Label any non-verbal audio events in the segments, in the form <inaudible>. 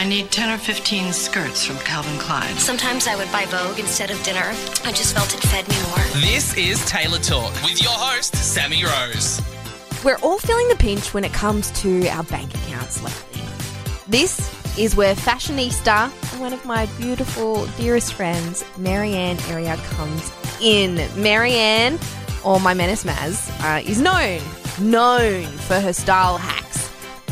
I need 10 or 15 skirts from Calvin Klein. Sometimes I would buy Vogue instead of dinner. I just felt it fed me more. This is Taylor Talk with your host, Sammy Rose. We're all feeling the pinch when it comes to our bank accounts lately. This is where fashionista, one of my beautiful, dearest friends, Maryanne Irhia, comes in. Maryanne, or my menace Maz, uh, is known, known for her style hacks.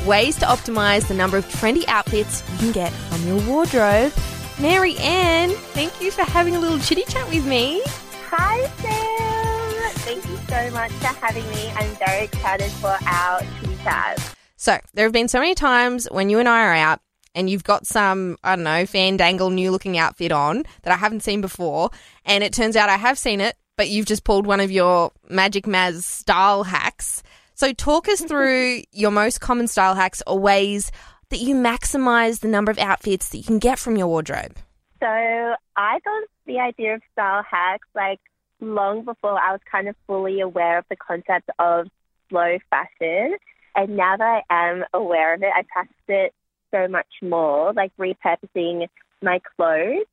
Ways to optimize the number of trendy outfits you can get from your wardrobe. Maryanne, thank you for having a little chitty chat with me. Hi, Sam. Thank you so much for having me. I'm very excited for our chitty chat. So, there have been so many times when you and I are out and you've got some, I don't know, fandangle new looking outfit on that I haven't seen before. And it turns out I have seen it, but you've just pulled one of your Magic Maz style hacks. So, talk us through your most common style hacks or ways that you maximize the number of outfits that you can get from your wardrobe. So I thought the idea of style hacks like long before I was kind of fully aware of the concept of slow fashion. And now that I am aware of it, I practice it so much more, like repurposing my clothes.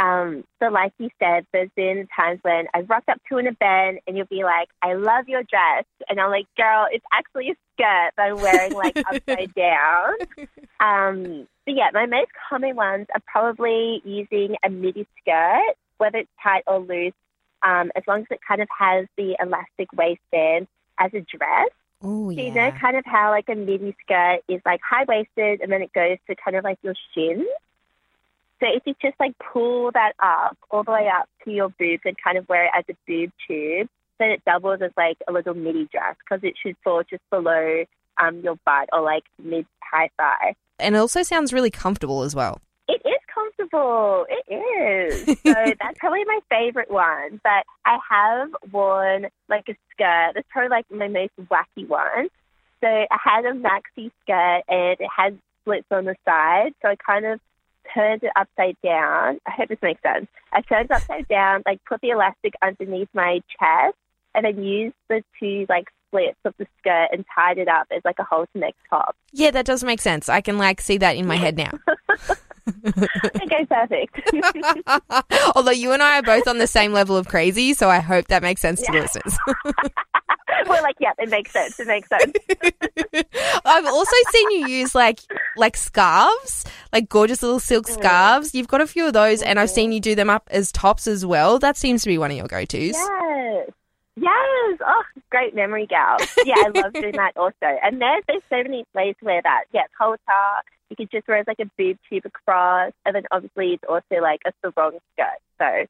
Um, so like you said, there's been times when I've rocked up to an event and you'll be like, I love your dress. And I'm like, girl, it's actually a skirt that I'm wearing like upside <laughs> down. <laughs> Um, but yeah, my most common ones are probably using a midi skirt, whether it's tight or loose, um, as long as it kind of has the elastic waistband as a dress. Oh, So you know kind of how like a midi skirt is like high waisted and then it goes to kind of like your shin. So if you just like pull that up all the way up to your boobs and kind of wear it as a boob tube, then it doubles as like a little midi dress because it should fall just below um, your butt or like mid high thigh. And it also sounds really comfortable as well. It is comfortable. It is. <laughs> So that's probably my favorite one. But I have worn like a skirt. That's probably like my most wacky one. So I had a maxi skirt and it had slits on the side. So I kind of turned it upside down. I hope this makes sense. I turned it upside down, like put the elastic underneath my chest, and then used the two like slits of the skirt and tied it up as like a halter neck top. Yeah, that does make sense. I can like see that in my head now. <laughs> okay, perfect. <laughs> Although you and I are both on the same level of crazy, so I hope that makes sense to Yeah. listeners. <laughs> We're like, yeah, it makes sense. It makes sense. <laughs> I've also seen you use like like scarves, like gorgeous little silk Mm. scarves. You've got a few of those, and I've seen you do them up as tops as well. That seems to be one of your go tos. Yes. Yes. Oh, great memory, gal. Yeah, I love doing that <laughs> also. And there's, there's so many ways to wear that. Yeah, halter. You could just wear it as like a boob tube across. And then obviously it's also like a sarong skirt. So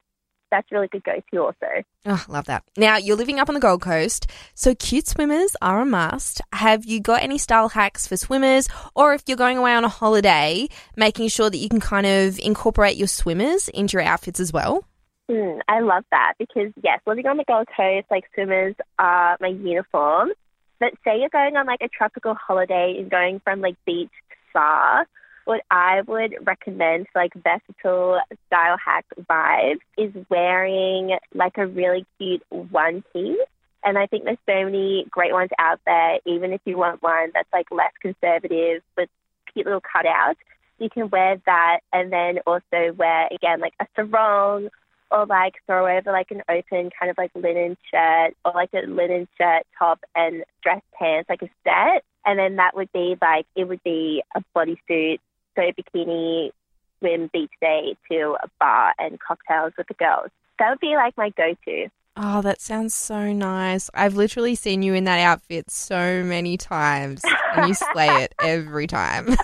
that's really good go-to also. Oh, love that. Now you're living up on the Gold Coast, so cute swimmers are a must. Have you got any style hacks for swimmers, or if you're going away on a holiday, making sure that you can kind of incorporate your swimmers into your outfits as well? Mm, I love that because, yes, living on the Gold Coast, like swimmers are my uniform. But say you're going on like a tropical holiday and going from like beach to spa, what I would recommend like versatile style hack vibes is wearing like a really cute one piece. And I think there's so many great ones out there, even if you want one that's like less conservative with cute little cutouts. You can wear that and then also wear again like a sarong or like throw over like an open kind of like linen shirt or like a linen shirt top and dress pants, like a set. And then that would be like, it would be a bodysuit, so bikini, swim beach day to a bar and cocktails with the girls. That would be like my go to. Oh, that sounds so nice. I've literally seen you in that outfit so many times, and you slay it <laughs> every time. <laughs>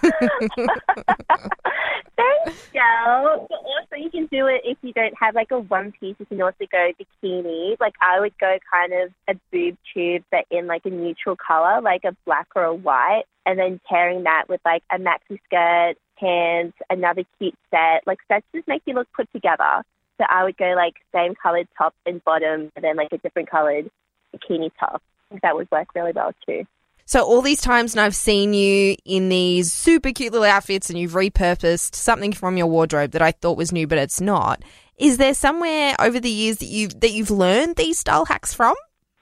Thanks, Joe. But also, you can do it if you don't have like a one piece. You can also go bikini. Like I would go kind of a boob tube, but in like a neutral color, like a black or a white, and then pairing that with like a maxi skirt, pants, another cute set. Like sets just make you look put together. So I would go like same colored top and bottom, and then like a different colored bikini top. I think That would work really well too. So all these times, and I've seen you in these super cute little outfits, and you've repurposed something from your wardrobe that I thought was new, but it's not. Is there somewhere over the years that you've that you've learned these style hacks from?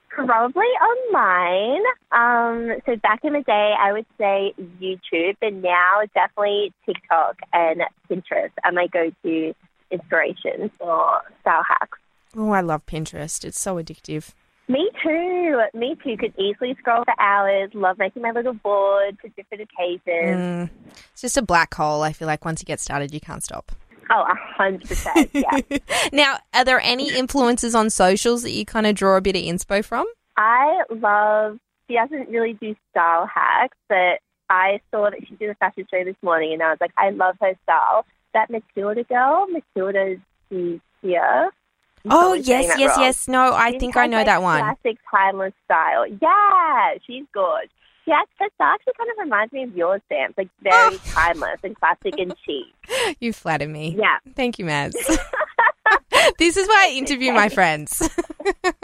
Probably online. Um, so back in the day, I would say YouTube, but now definitely TikTok and Pinterest are my go-to inspiration for style hacks. Oh, I love Pinterest. It's so addictive. Me too. Me too. Could easily scroll for hours. Love making my little board for different occasions. Mm. It's just a black hole. I feel like once you get started, you can't stop. Oh, a hundred percent. Yeah. <laughs> Now, are there any influences on socials that you kind of draw a bit of inspo from? I love. She doesn't really do style hacks, but I saw that she did a fashion show this morning, and I was like, I love her style. That Matilda girl, Matilda Matilda's here. Oh, yes, yes, wrong. yes. No, I She think I know like, that one. Classic timeless style. Yeah, she's good. Yeah, her style actually kind of reminds me of yours, Sam. It's like very <laughs> timeless and classic and chic. You flatter me. Yeah. Thank you, Maz. <laughs> this is why I interview my friends. <laughs>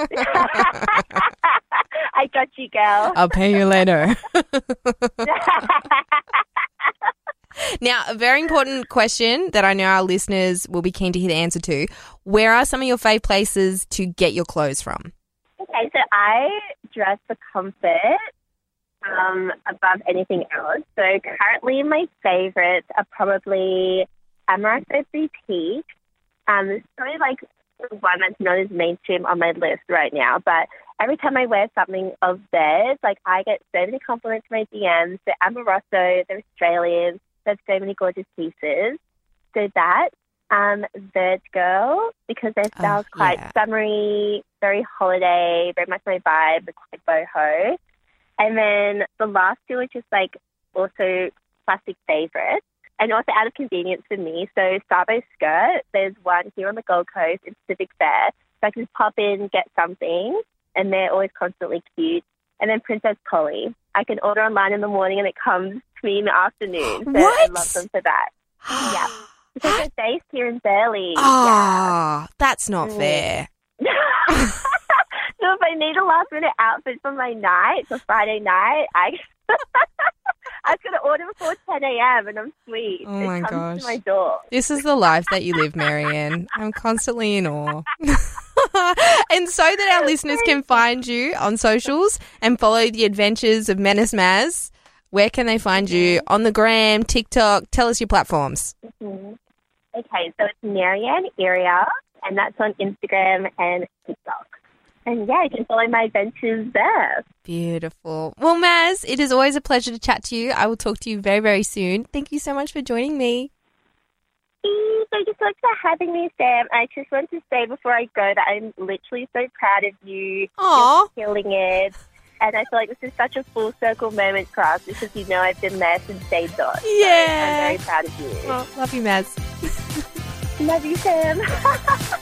I got you, girl. I'll pay you later. Now, a very important question that I know our listeners will be keen to hear the answer to. Where are some of your fave places to get your clothes from? Okay, so I dress for comfort um, above anything else. So currently, my favorites are probably Amoroso Boutique. Um, it's probably like the one that's not as mainstream on my list right now, but every time I wear something of theirs, like I get so many compliments from my DMs. So Amoroso, they're Australian. Have so many gorgeous pieces. So that, um, Vert Girl, because their style's Oh, quite yeah. summery, very holiday, very much my vibe, quite boho. And then the last two are just like also classic favorites. And also out of convenience for me. So Sabo Skirt, there's one here on the Gold Coast in Pacific Fair. So I can just pop in, get something, and they're always constantly cute. And then Princess Polly. I can order online in the morning and it comes to me in the afternoon. So I love them for that. <gasps> Yeah. Because they're based here in Burleigh. Ah, that's not Mm. fair. <laughs> So if I need a last minute outfit for my night, for Friday night, I <laughs> I gonna order before ten AM and I'm sweet. Oh it my comes gosh. to my door. This is the life that you live, Maryanne. I'm constantly in awe. <laughs> <laughs> and so that our listeners can find you on socials and follow the adventures of Menace Maz, where can they find you? On the gram, TikTok, tell us your platforms. Mhm. Okay, so it's Maryanne Irhia and that's on Instagram and TikTok. And yeah, you can follow my adventures there. Beautiful. Well, Maz, it is always a pleasure to chat to you. I will talk to you very, very soon. Thank you so much for joining me. Thank you so much for having me, Sam. I just want to say before I go that I'm literally so proud of you. Aw. You're killing it. And I feel like this is such a full circle moment for us because you know I've been there since day dot. So Yeah. I'm very proud of you. Oh, love you, Maz. <laughs> Love you, Sam. <laughs>